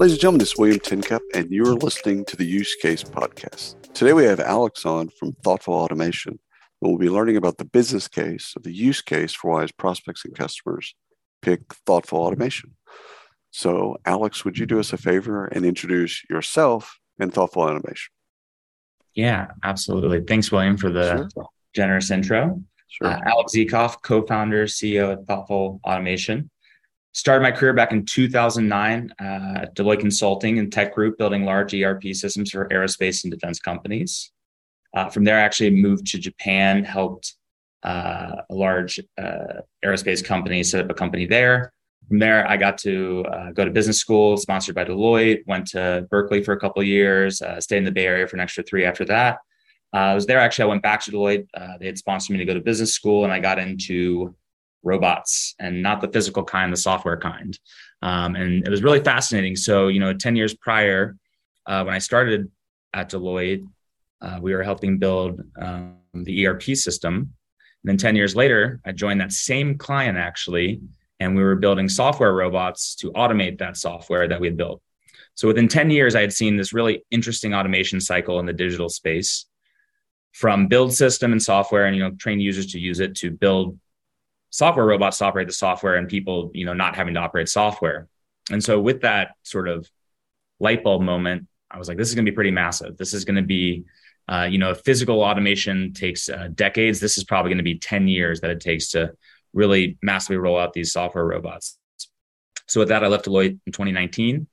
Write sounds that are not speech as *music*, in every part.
Ladies and gentlemen, this is William Tincup, and you're listening to the Use Case Podcast. Today we have Alex on from Thoughtful Automation. We'll be learning about the business case of the use case for why his prospects and customers pick Thoughtful Automation. So, Alex, would you do us a favor and introduce yourself and Thoughtful Automation? Yeah, absolutely. Thanks, William, for the sure. generous intro. Sure. Uh, Alex Zekoff, co-founder, CEO at Thoughtful Automation. Started my career back in 2009 uh, at Deloitte Consulting and Tech Group, building large ERP systems for aerospace and defense companies. Uh, from there, I actually moved to Japan, helped uh, a large uh, aerospace company set up a company there. From there, I got to uh, go to business school, sponsored by Deloitte. Went to Berkeley for a couple years. Stayed in the Bay Area for an extra three after that. I was there actually. I went back to Deloitte. they had sponsored me to go to business school, and I got into robots and not the physical kind, the software kind. Um, and it was really fascinating. So, you know, 10 years prior, uh, when I started at Deloitte, uh, we were helping build um, the ERP system. And then 10 years later, I joined that same client actually, and we were building software robots to automate that software that we had built. So within 10 years, I had seen this really interesting automation cycle in the digital space from build system and software and you know train users to use it to build software robots to operate the software and people, you know, not having to operate software. And so with that sort of light bulb moment, I was like, this is going to be pretty massive. This is going to be, uh, you know, physical automation takes uh, decades. This is probably going to be 10 years that it takes to really massively roll out these software robots. So with that, I left Deloitte in 2019.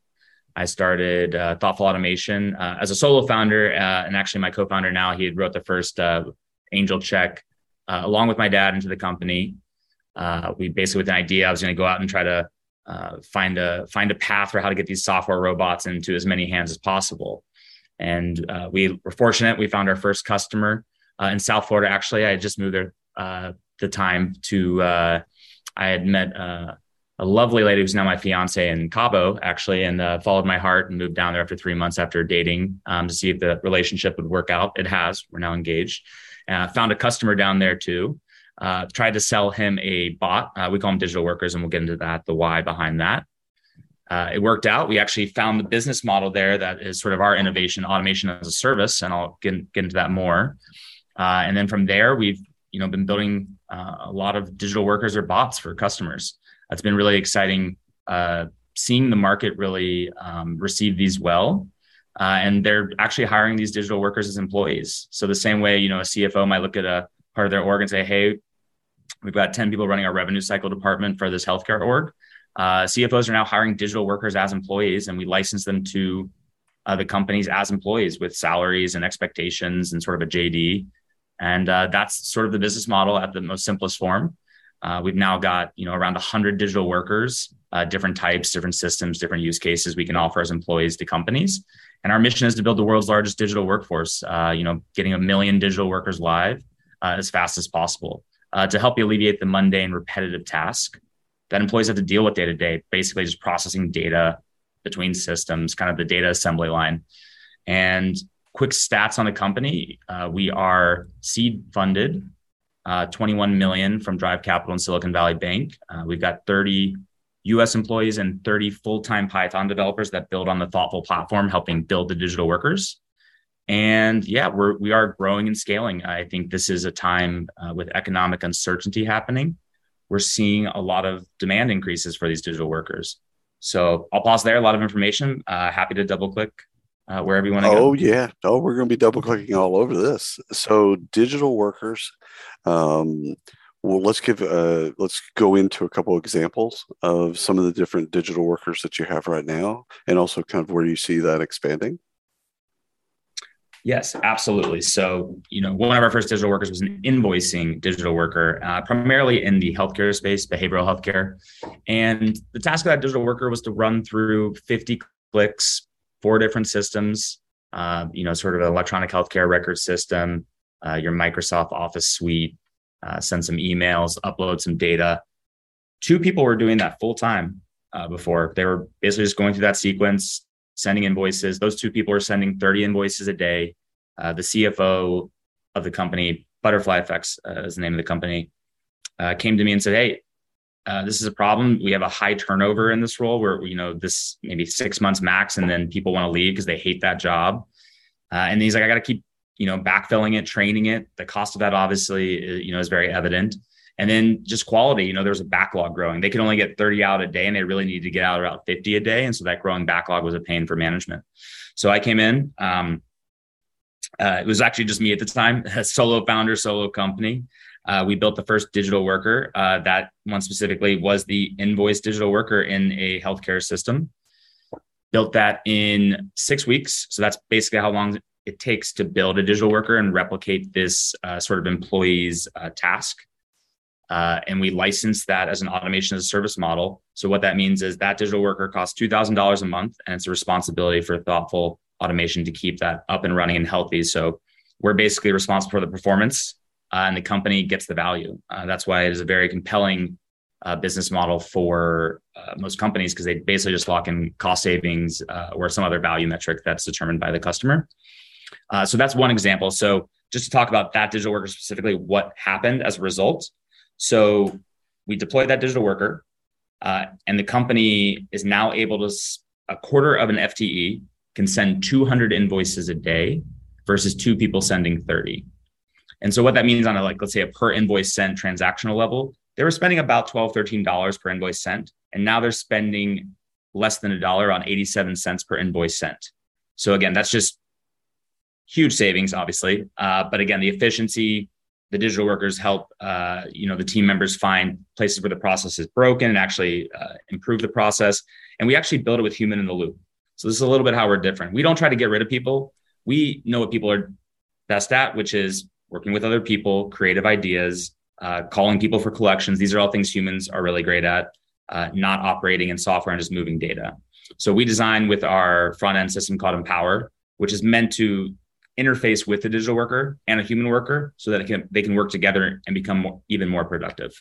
I started uh, Thoughtful Automation uh, as a solo founder, uh, and actually my co-founder now he wrote the first uh, angel check along with my dad into the company uh, we basically with an idea, I was going to go out and try to uh, find a find a path for how to get these software robots into as many hands as possible. And uh, we were fortunate; we found our first customer uh, in South Florida. Actually, I had just moved there uh, the time to. Uh, I had met a lovely lady who's now my fiance in Cabo, actually, and followed my heart and moved down there after three months after dating um, to see if the relationship would work out. It has. We're now engaged. found a customer down there too uh, tried to sell him a bot. Uh, we call them digital workers, and we'll get into that, the why behind that. Uh, it worked out. We actually found the business model there that is sort of our innovation, automation as a service, and I'll get, get into that more. Uh, and then from there, we've you know been building uh, a lot of digital workers or bots for customers. That's been really exciting. Uh, seeing the market really um, receive these well, and they're actually hiring these digital workers as employees. So the same way you know a CFO might look at a part of their org and say, hey, we've got 10 people running our revenue cycle department for this healthcare org. Uh, CFOs are now hiring digital workers as employees, and we license them to uh, the companies as employees with salaries and expectations and sort of a JD. And uh, that's sort of the business model at the most simplest form. Uh, we've now got you know around 100 digital workers, uh, different types, different systems, different use cases we can offer as employees to companies. And our mission is to build the world's largest digital workforce. Uh, you know, getting a million digital workers live as fast as possible uh, to help you alleviate the mundane, repetitive task that employees have to deal with day to day, basically just processing data between systems, kind of the data assembly line. And quick stats on the company uh, we are seed funded. Uh, 21 million from Drive Capital and Silicon Valley Bank. Uh, we've got 30 US employees and 30 full time Python developers that build on the Thoughtful platform, helping build the digital workers. And yeah, we're we are growing and scaling. I think this is a time uh, with economic uncertainty happening. We're seeing a lot of demand increases for these digital workers. So I'll pause there. A lot of information. Uh, happy to double click uh, wherever you want to oh, go. Oh yeah, oh we're going to be double clicking all over this. So digital workers. Um, well, let's give uh, let's go into a couple examples of some of the different digital workers that you have right now, and also kind of where you see that expanding. Yes, absolutely. So, you know, one of our first digital workers was an invoicing digital worker, uh, primarily in the healthcare space, behavioral healthcare. And the task of that digital worker was to run through 50 clicks, four different systems, uh, you know, sort of an electronic healthcare record system, uh, your Microsoft Office suite, uh, send some emails, upload some data. Two people were doing that full time uh, before. They were basically just going through that sequence, sending invoices. Those two people are sending 30 invoices a day. Uh, the CFO of the company, Butterfly Effects uh, is the name of the company, uh, came to me and said, Hey, uh, this is a problem. We have a high turnover in this role where, you know, this maybe six months max, and then people want to leave because they hate that job. Uh, and he's like, I got to keep, you know, backfilling it, training it. The cost of that obviously, uh, you know, is very evident. And then just quality, you know, there's a backlog growing. They could only get 30 out a day and they really needed to get out about 50 a day. And so that growing backlog was a pain for management. So I came in. Um, uh, it was actually just me at the time, *laughs* a solo founder, solo company. Uh, we built the first digital worker. Uh, that one specifically was the invoice digital worker in a healthcare system. Built that in six weeks. So that's basically how long it takes to build a digital worker and replicate this uh, sort of employee's uh, task. Uh, and we license that as an automation as a service model. So what that means is that digital worker costs two thousand dollars a month, and it's a responsibility for thoughtful automation to keep that up and running and healthy. So we're basically responsible for the performance, uh, and the company gets the value. Uh, that's why it is a very compelling uh, business model for uh, most companies because they basically just lock in cost savings uh, or some other value metric that's determined by the customer. so that's one example. So just to talk about that digital worker specifically, what happened as a result. So we deployed that digital worker, uh, and the company is now able to a quarter of an FTE can send 200 invoices a day versus two people sending 30. And so what that means on a like let's say a per invoice sent transactional level, they were spending about 12 $13 per invoice sent and now they're spending less than a dollar on 87 cents per invoice sent. So again, that's just huge savings obviously. Uh, but again, the efficiency the digital workers help uh, you know the team members find places where the process is broken and actually uh, improve the process. And we actually build it with human in the loop. So this is a little bit how we're different. We don't try to get rid of people. We know what people are best at which is working with other people creative ideas uh, calling people for collections. These are all things humans are really great at uh, not operating in software and just moving data. So we design with our front end system called empower which is meant to interface with the digital worker and a human worker so that can, they can work together and become more, even more productive.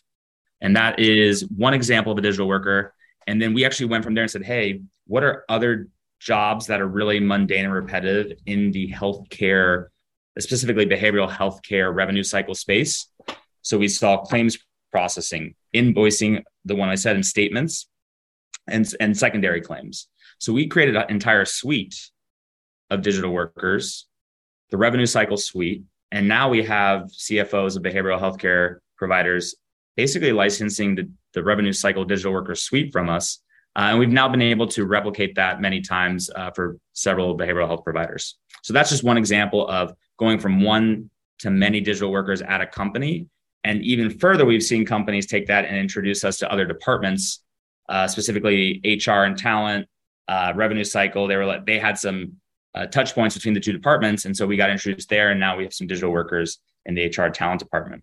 And that is one example of a digital worker. And then we actually went from there and said, hey, what are other jobs that are really mundane and repetitive in the healthcare, specifically behavioral healthcare revenue cycle space? So we saw claims processing, invoicing, the one I said, in statements, and, and secondary claims. So we created an entire suite of digital workers the revenue cycle suite. And now we have CFOs of behavioral healthcare providers basically licensing the, the revenue cycle digital worker suite from us. Uh, and we've now been able to replicate that many times uh, for several behavioral health providers. So that's just one example of going from one to many digital workers at a company. And even further, we've seen companies take that and introduce us to other departments, uh, specifically HR and talent, uh, revenue cycle. They were like, they had some uh, touch points between the two departments. And so we got introduced there. And now we have some digital workers in the HR talent department.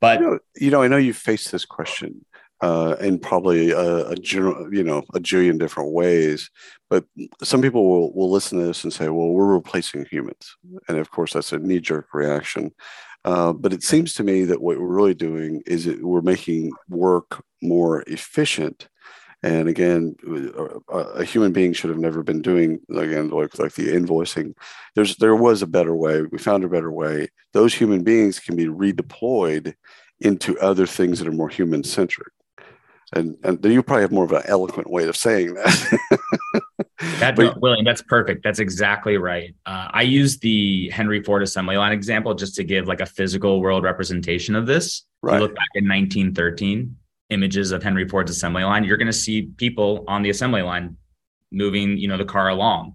But, you know, you know I know you faced this question uh, in probably a, a, general, you know, a jillion different ways. But some people will, will listen to this and say, well, we're replacing humans. And of course, that's a knee jerk reaction. Uh, but it seems to me that what we're really doing is it, we're making work more efficient and again, a human being should have never been doing again like like the invoicing. There's there was a better way. We found a better way. Those human beings can be redeployed into other things that are more human centric. And and you probably have more of an eloquent way of saying that. *laughs* that but, William, that's perfect. That's exactly right. Uh, I use the Henry Ford assembly line example just to give like a physical world representation of this. Right. You look back in 1913 images of Henry Ford's assembly line, you're going to see people on the assembly line moving, you know, the car along.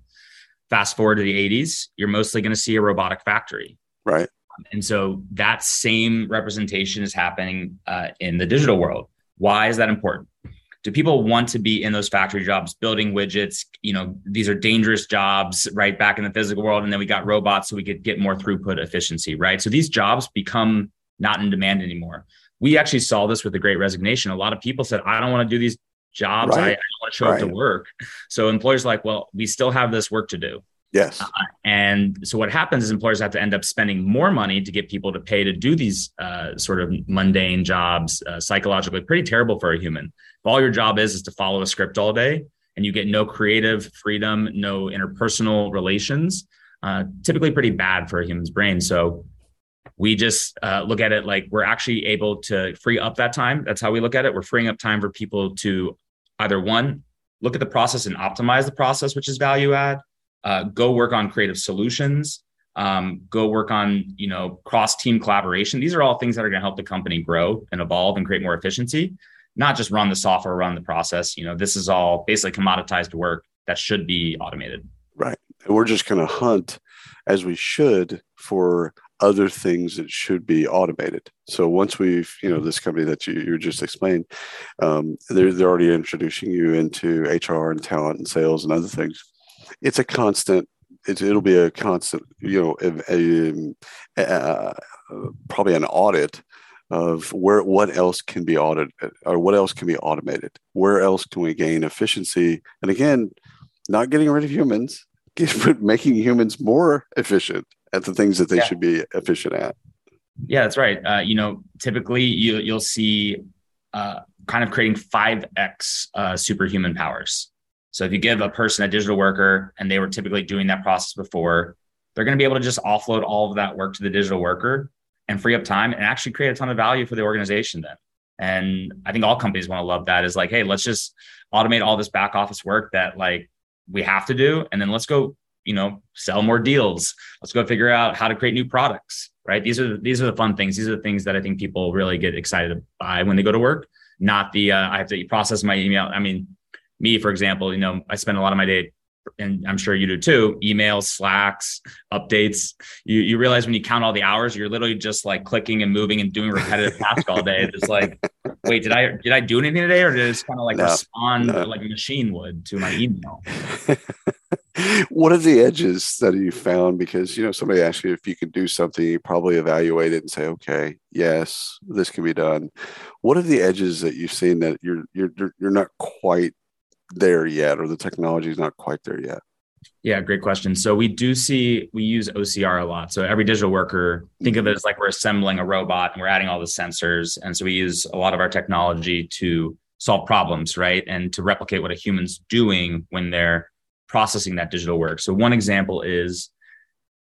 Fast forward to the 80s, you're mostly going to see a robotic factory. Right. And so that same representation is happening uh, in the digital world. Why is that important? Do people want to be in those factory jobs, building widgets? You know, these are dangerous jobs, right? Back in the physical world. And then we got robots so we could get more throughput efficiency, right? So these jobs become not in demand anymore we actually saw this with the great resignation. A lot of people said, I don't want to do these jobs. Right. I, I, don't want to show right. up to work. So employers like, well, we still have this work to do. Yes. Uh, and so what happens is employers have to end up spending more money to get people to pay to do these uh, sort of mundane jobs, uh, psychologically pretty terrible for a human. If all your job is is to follow a script all day and you get no creative freedom, no interpersonal relations, uh, typically pretty bad for a human's brain. So we just uh, look at it like we're actually able to free up that time. That's how we look at it. We're freeing up time for people to either one, look at the process and optimize the process, which is value add uh, go work on creative solutions um, go work on you know cross team collaboration these are all things that are going to help the company grow and evolve and create more efficiency not just run the software run the process you know this is all basically commoditized work that should be automated right and we're just going to hunt as we should for other things that should be automated. So once we've, you know, this company that you, you just explained, um, they're, they're already introducing you into HR and talent and sales and other things it's a constant. It's, it'll be a constant. You know, a, a, a, probably an audit of where what else can be audited or what else can be automated. Where else can we gain efficiency? And again, not getting rid of humans, *laughs* but making humans more efficient at the things that they yeah. should be efficient at. Yeah, that's right. Uh, you know, typically you you'll see uh, kind of creating five x uh, superhuman powers. So if you give a person a digital worker and they were typically doing that process before, they're going to be able to just offload all of that work to the digital worker and free up time and actually create a ton of value for the organization then. And I think all companies want to love that is like, hey, let's just automate all this back office work that like we have to do. And then let's go, you know, sell more deals. Let's go figure out how to create new products. Right. These are these are the fun things. These are the things that I think people really get excited by when they go to work. Not the uh, I have to process my email. I mean, me, for example, you know, I spend a lot of my day, and I'm sure you do too, emails, slacks, updates. You you realize when you count all the hours, you're literally just like clicking and moving and doing repetitive tasks all day. It's like, wait, did I did I do anything today, or did I just kind of like no, respond no. like a machine would to my email? *laughs* what are the edges that you found? Because you know, somebody asked you if you can do something, you probably evaluate it and say, okay, yes, this can be done. What are the edges that you've seen that you're you're you're not quite there yet, or the technology is not quite there yet? Yeah, great question. So we do see we use OCR a lot. So every digital worker, think of it mm-hmm. as like we're assembling a robot and we're adding all the sensors. And so we use a lot of our technology to solve problems, right? And to replicate what a human's doing when they're processing that digital work. So one example is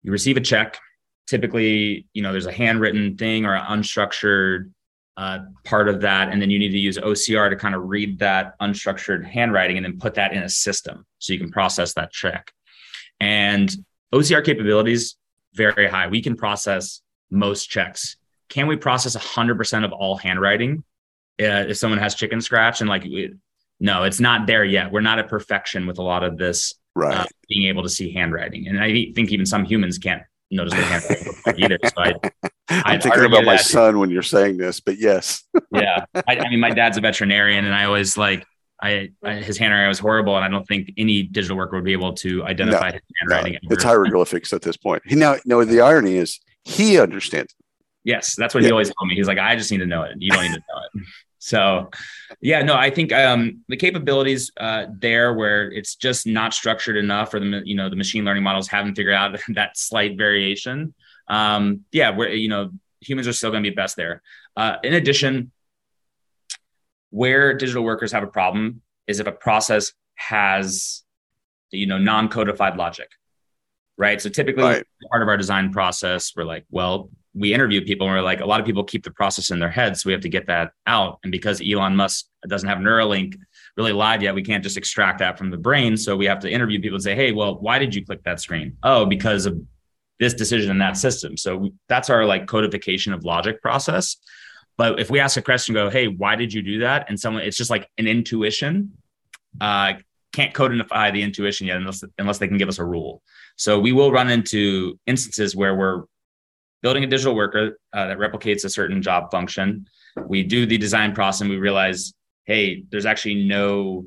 you receive a check. Typically, you know, there's a handwritten thing or an unstructured uh, part of that. And then you need to use OCR to kind of read that unstructured handwriting and then put that in a system so you can process that check. And OCR capabilities very high. We can process most checks. Can we process 100% of all handwriting uh, if someone has chicken scratch and like no, it's not there yet. We're not at perfection with a lot of this right. Uh, being able to see handwriting. And I think even some humans can't notice their handwriting *laughs* either. So I, I'm thinking about my son when you're saying this, but yes. *laughs* yeah. I, I, mean, my dad's a veterinarian and I always like, I, I, his handwriting was horrible, and I don't think any digital worker would be able to identify no, his handwriting. No, it's hieroglyphics at this point. He now, no. The irony is, he understands. Yes, that's what yeah. he always told me. He's like, I just need to know it. You don't need to know it. *laughs* So, yeah, no, I think um, the capabilities uh, there where it's just not structured enough, or the you know the machine learning models haven't figured out *laughs* that slight variation. Um, yeah, where you know humans are still going to be best there. Uh, in addition, where digital workers have a problem is if a process has you know non-codified logic right so typically right. part of our design process we're like well we interview people and we're like, a lot of people keep the process in their heads. So we have to get that out. And because Elon Musk doesn't have Neuralink really live yet, we can't just extract that from the brain. So we have to interview people and say, hey, well, why did you click that screen? Oh, because of this decision in that system. So that's our like codification of logic process. But if we ask a question, go, hey, why did you do that? And someone, it's just like an intuition. Uh, can't codify the intuition yet unless unless they can give us a rule. So we will run into instances where we're building a digital worker uh, that replicates a certain job function. We do the design process and we realize, hey, there's actually no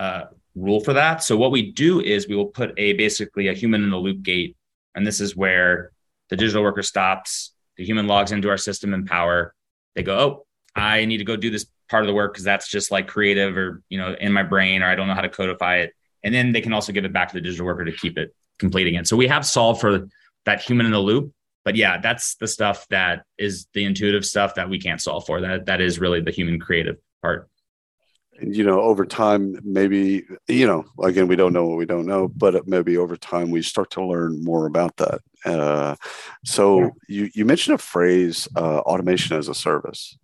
uh, rule for that. So what we do is we will put a basically a human in the loop gate, and this is where the digital worker stops. The human logs into our system Empower. They go, oh, I need to go do this part of the work because that's just like creative or you know in my brain or I don't know how to codify it. And then they can also give it back to the digital worker to keep it completing it. So we have solved for that human in the loop. But yeah, that's the stuff that is the intuitive stuff that we can't solve for. That that is really the human creative part you know over time maybe you know again we don't know what we don't know but maybe over time we start to learn more about that uh, so yeah. you you mentioned a phrase uh, automation as a service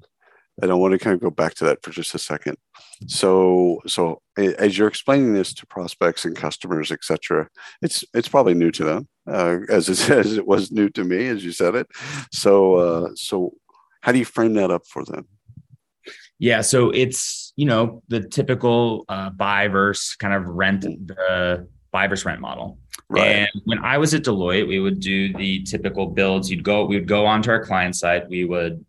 and i want to kind of go back to that for just a second so so as you're explaining this to prospects and customers etc it's it's probably new to them uh, as it *laughs* as it was new to me as you said it so uh, so how do you frame that up for them yeah, so it's you know the typical uh, buy versus kind of rent the buy versus rent model. Right. And when I was at Deloitte, we would do the typical builds. You'd go, we would go onto our client side. We would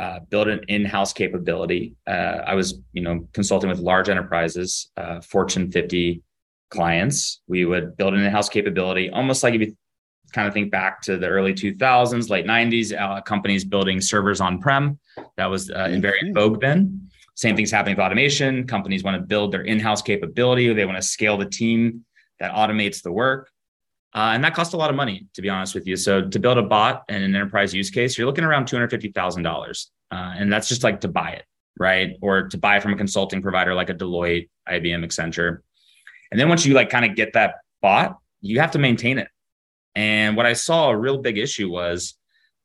uh, build an in-house capability. Uh, I was, you know, consulting with large enterprises, uh, Fortune 50 clients. We would build an in-house capability, almost like if you kind of think back to the early 2000s, late 90s, uh, companies building servers on prem. That was uh, in very vogue then. Same thing's happening with automation. Companies want to build their in-house capability. They want to scale the team that automates the work. Uh, and that costs a lot of money, to be honest with you. So to build a bot and an enterprise use case, you're looking around $250,000. Uh, and that's just like to buy it, right? Or to buy from a consulting provider like a Deloitte, IBM, Accenture. And then once you like kind of get that bot, you have to maintain it. And what I saw a real big issue was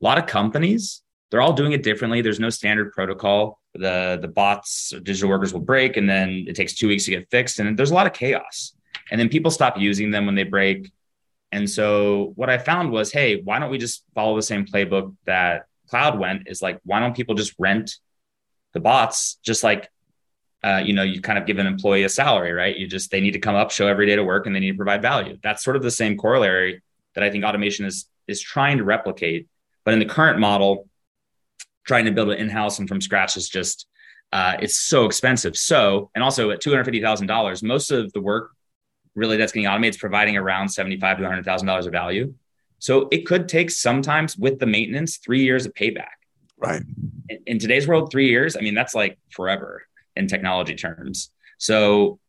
a lot of companies, they're all doing it differently. There's no standard protocol. The the bots, digital workers will break, and then it takes two weeks to get fixed. And there's a lot of chaos. And then people stop using them when they break. And so what I found was, hey, why don't we just follow the same playbook that cloud went? Is like, why don't people just rent the bots, just like uh, you know, you kind of give an employee a salary, right? You just they need to come up, show every day to work, and they need to provide value. That's sort of the same corollary that I think automation is is trying to replicate. But in the current model, trying to build it in house and from scratch is just uh, it's so expensive. So, and also at two hundred fifty thousand dollars, most of the work really that's getting automated is providing around seventy five to one hundred thousand dollars of value. So it could take sometimes with the maintenance three years of payback. Right. In, in today's world, three years. I mean, that's like forever in technology terms. So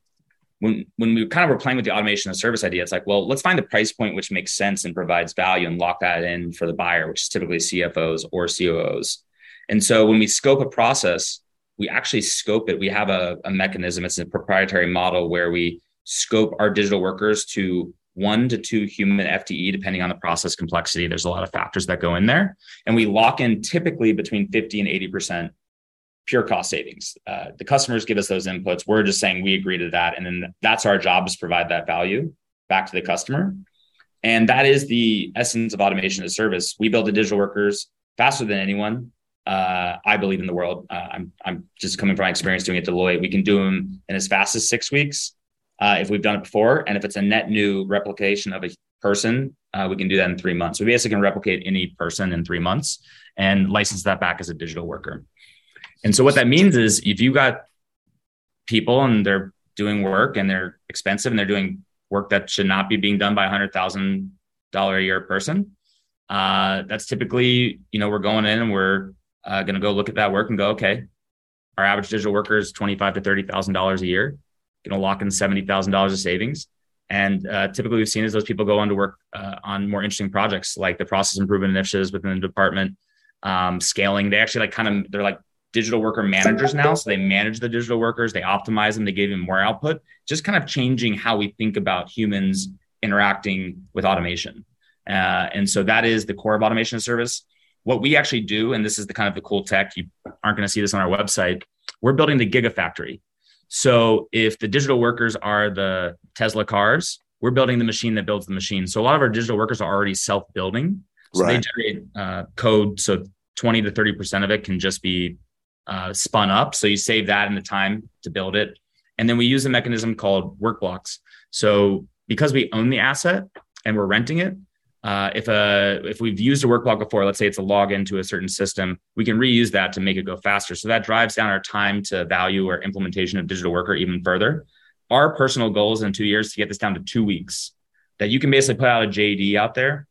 when when we kind of were playing with the automation of service idea, it's like, well, let's find the price point which makes sense and provides value and lock that in for the buyer, which is typically CFOs or COOs. And so when we scope a process, we actually scope it. We have a, a mechanism, it's a proprietary model where we scope our digital workers to one to two human FTE, depending on the process complexity. There's a lot of factors that go in there. And we lock in typically between 50 and 80% pure cost savings. Uh, the customers give us those inputs. We're just saying we agree to that. And then that's our job is provide that value back to the customer. And that is the essence of automation as service. We build the digital workers faster than anyone. Uh, I believe in the world. Uh, I'm, I'm just coming from my experience doing it at Deloitte. We can do them in as fast as six weeks uh, if we've done it before. And if it's a net new replication of a person, uh, we can do that in three months. We basically can replicate any person in three months and license that back as a digital worker. And so what that means is if you got people and they're doing work and they're expensive and they're doing work that should not be being done by a hundred thousand dollar a year person, uh, that's typically you know we're going in and we're uh, going to go look at that work and go okay, our average digital worker is twenty five to thirty thousand dollars a year, going to lock in seventy thousand dollars of savings. And uh, typically, we've seen is those people go on to work uh, on more interesting projects like the process improvement initiatives within the department, um, scaling. They actually like kind of they're like digital worker managers now. So they manage the digital workers, they optimize them, they give them more output, just kind of changing how we think about humans interacting with automation. Uh, and so that is the core of automation service. What we actually do, and this is the kind of the cool tech, you aren't going to see this on our website. We're building the gigafactory. So if the digital workers are the Tesla cars, we're building the machine that builds the machine. So a lot of our digital workers are already self-building. So right. they generate uh, code. So 20 to 30% of it can just be uh, spun up. So you save that in the time to build it. And then we use a mechanism called work blocks. So because we own the asset and we're renting it, uh, if a if we've used a work block before, let's say it's a login to a certain system, we can reuse that to make it go faster. So that drives down our time to value or implementation of digital worker even further. Our personal goal is in two years to get this down to two weeks. That you can basically put out a JD out there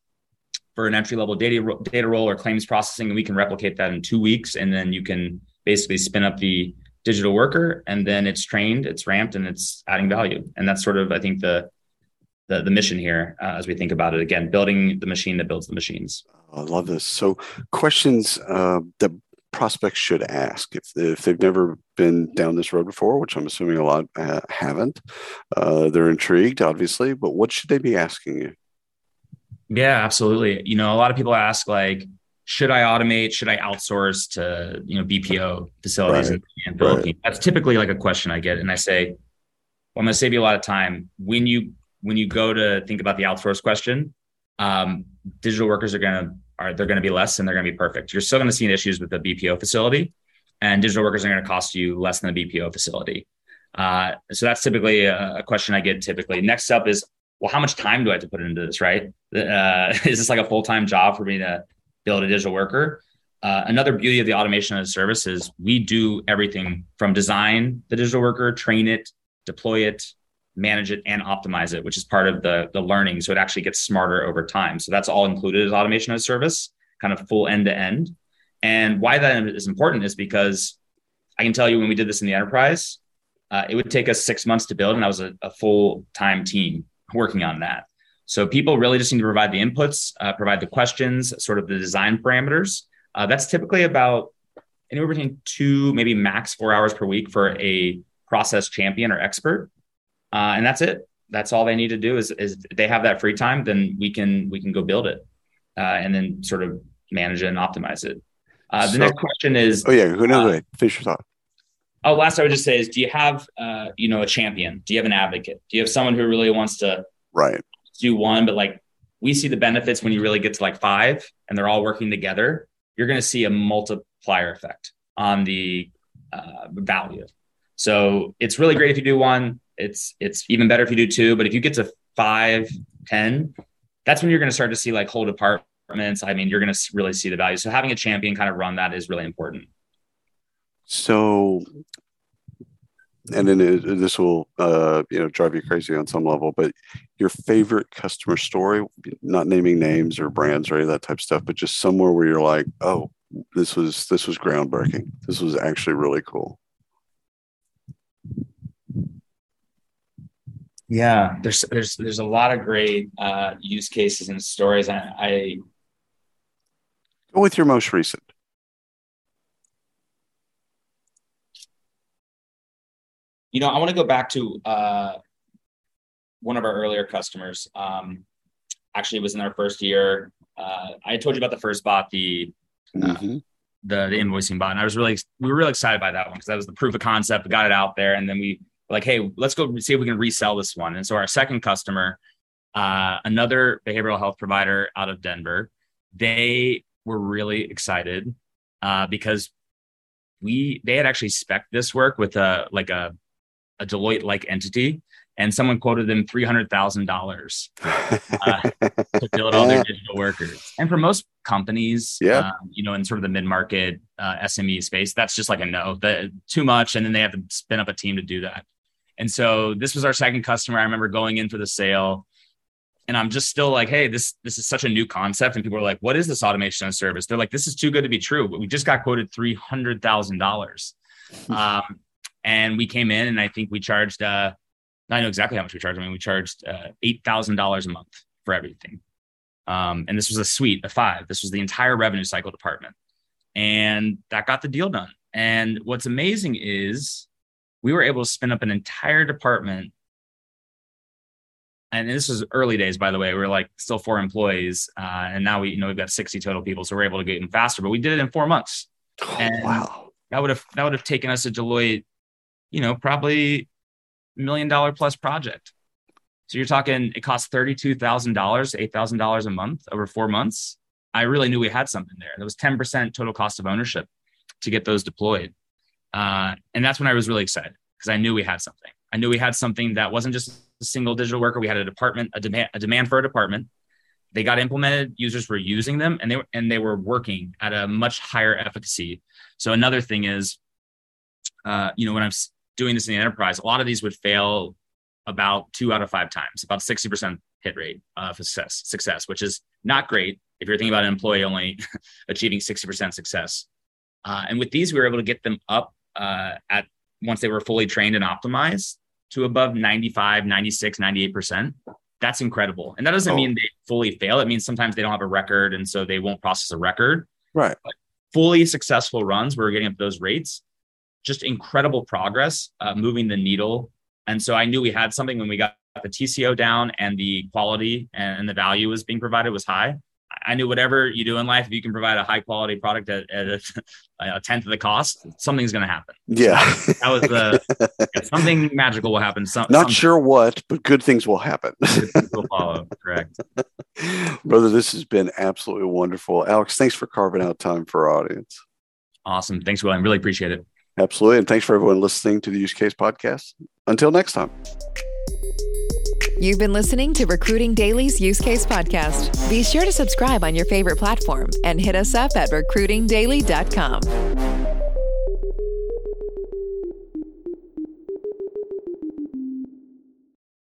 for an entry level data data role or claims processing, and we can replicate that in two weeks, and then you can basically spin up the digital worker and then it's trained, it's ramped, and it's adding value. And that's sort of, I think, the the, the mission here uh, as we think about it. Again, building the machine that builds the machines. I love this. So, questions uh, that prospects should ask if, if they've never been down this road before, which I'm assuming a lot uh, haven't. Uh, they're intrigued, obviously, but what should they be asking you? Yeah, absolutely. You know, a lot of people ask like, should I automate? Should I outsource to you know BPO facilities right. in, in Philippines? Right. That's typically like a question I get, and I say, well, I'm going to save you a lot of time when you when you go to think about the outsource question. Um, digital workers are going to are they're going to be less and they're going to be perfect. You're still going to see issues with the BPO facility, and digital workers are going to cost you less than the BPO facility. Uh, so that's typically a, a, question I get. Typically, next up is, well, how much time do I have to put into this? Right? Uh, *laughs* is this like a full time job for me to build a digital worker? Uh, another beauty of the automation as a service is we do everything from design the digital worker, train it, deploy it, manage it and optimize it, which is part of the, the learning. So it actually gets smarter over time. So that's all included as automation as a service, kind of full end to end. And why that is important is because I can tell you when we did this in the enterprise, uh, it would take us six months to build, and I was a, a full time team working on that. So people really just need to provide the inputs, uh, provide the questions, sort of the design parameters. Uh, that's typically about anywhere between two, maybe max four hours per week for a process champion or expert uh, and that's it. That's all they need to do is is they have that free time, then we can we can go build it, uh, and then sort of manage it and optimize it. Uh, the so, next question is. Oh yeah, who knows? Uh, Finish your thought. Oh, last I would just say is, do you have uh, you know a champion? Do you have an advocate? Do you have someone who really wants to right do one, but like we see the benefits when you really get to like five and they're all working together. You're going to see a multiplier effect on the uh, value. So it's really great if you do one it's it's even better if you do two. But if you get to five, ten, that's when you're going to start to see like whole departments. I mean, you're going to really see the value. So having a champion kind of run that is really important. So, and then it, this will uh, you know drive you crazy on some level, but your favorite customer story, not naming names or brands or any of that type of stuff, but just somewhere where you're like, oh, this was this was groundbreaking. This was actually really cool. Yeah, there's there's there's a lot of great uh, use cases and stories. I, I go with your most recent. You know, I want to go back to uh, one of our earlier customers. Um, actually, was in our first year. Uh, I told you about the first bot, the uh, mm-hmm. the the invoicing bot, and I was really we were really excited by that one because that was the proof of concept. We got it out there, and then we like, hey, let's go see if we can resell this one. And so our second customer, uh, another behavioral health provider out of Denver, they were really excited uh, because we they had actually spec this work with a like a a Deloitte like entity, and someone quoted them three hundred thousand uh, dollars *laughs* to build all their digital workers. And for most companies, yeah, um, you know, in sort of the mid market uh, SME space, that's just like a no, the, too much, and then they have to spin up a team to do that. And so this was our second customer. I remember going in for the sale and I'm just still like, hey, this this is such a new concept. And people are like, what is this automation and service? They're like, this is too good to be true. But we just got quoted three hundred thousand dollars, um, and we came in and I think we charged. Uh, I know exactly how much we charged. I mean, we charged uh, eight thousand dollars a month for everything, um, and this was a suite of five. This was the entire revenue cycle department, and that got the deal done. And what's amazing is we were able to spin up an entire department. And this was early days by the way. We were like still four employees uh, and now we you know we've got 60 total people so we're able to get in faster but we did it in four months. Oh, and wow. that would have that would have taken us a deloitte you know probably million dollar plus project. So you're talking it cost $32000 $8000 a month over four months. I really knew we had something there. That was 10% total cost of ownership to get those deployed uh, and that's when I was really excited because I knew we had something. I knew we had something that wasn't just a single digital worker. We had a department, a demand, a demand for a department. They got implemented. Users were using them, and they were and they were working at a much higher efficacy. So another thing is, uh, you know, when I'm doing this in the enterprise, a lot of these would fail about two out of five times, about sixty percent hit rate of success, success, which is not great if you're thinking about an employee only *laughs* achieving sixty percent success. Uh, and with these, we were able to get them up uh, at once they were fully trained and optimized to above 95, 96, 98%. that's incredible. And that doesn't oh. mean they fully fail. It means sometimes they don't have a record and so they won't process a record. Right. But fully successful runs we're getting up those rates, just incredible progress, uh, moving the needle. And so I knew we had something when we got the TCO down and the quality and the value was being provided was high. I knew whatever you do in life, if you can provide a high quality product at, at a, *laughs* a, tenth of the cost, something's going to happen. Yeah, that was the yeah, *laughs* something magical will happen. Some, Not sure what, but good things will happen. *laughs* things will follow. Correct, brother. This has been absolutely wonderful, Alex. Thanks for carving out time for our audience. Awesome. Thanks, William. Really appreciate it. Absolutely, and thanks for everyone listening to the Use Case Podcast. Until next time. You've been listening to Recruiting Daily's Use Case Podcast. Be sure to subscribe on your favorite platform and hit us up at recruitingdaily.com.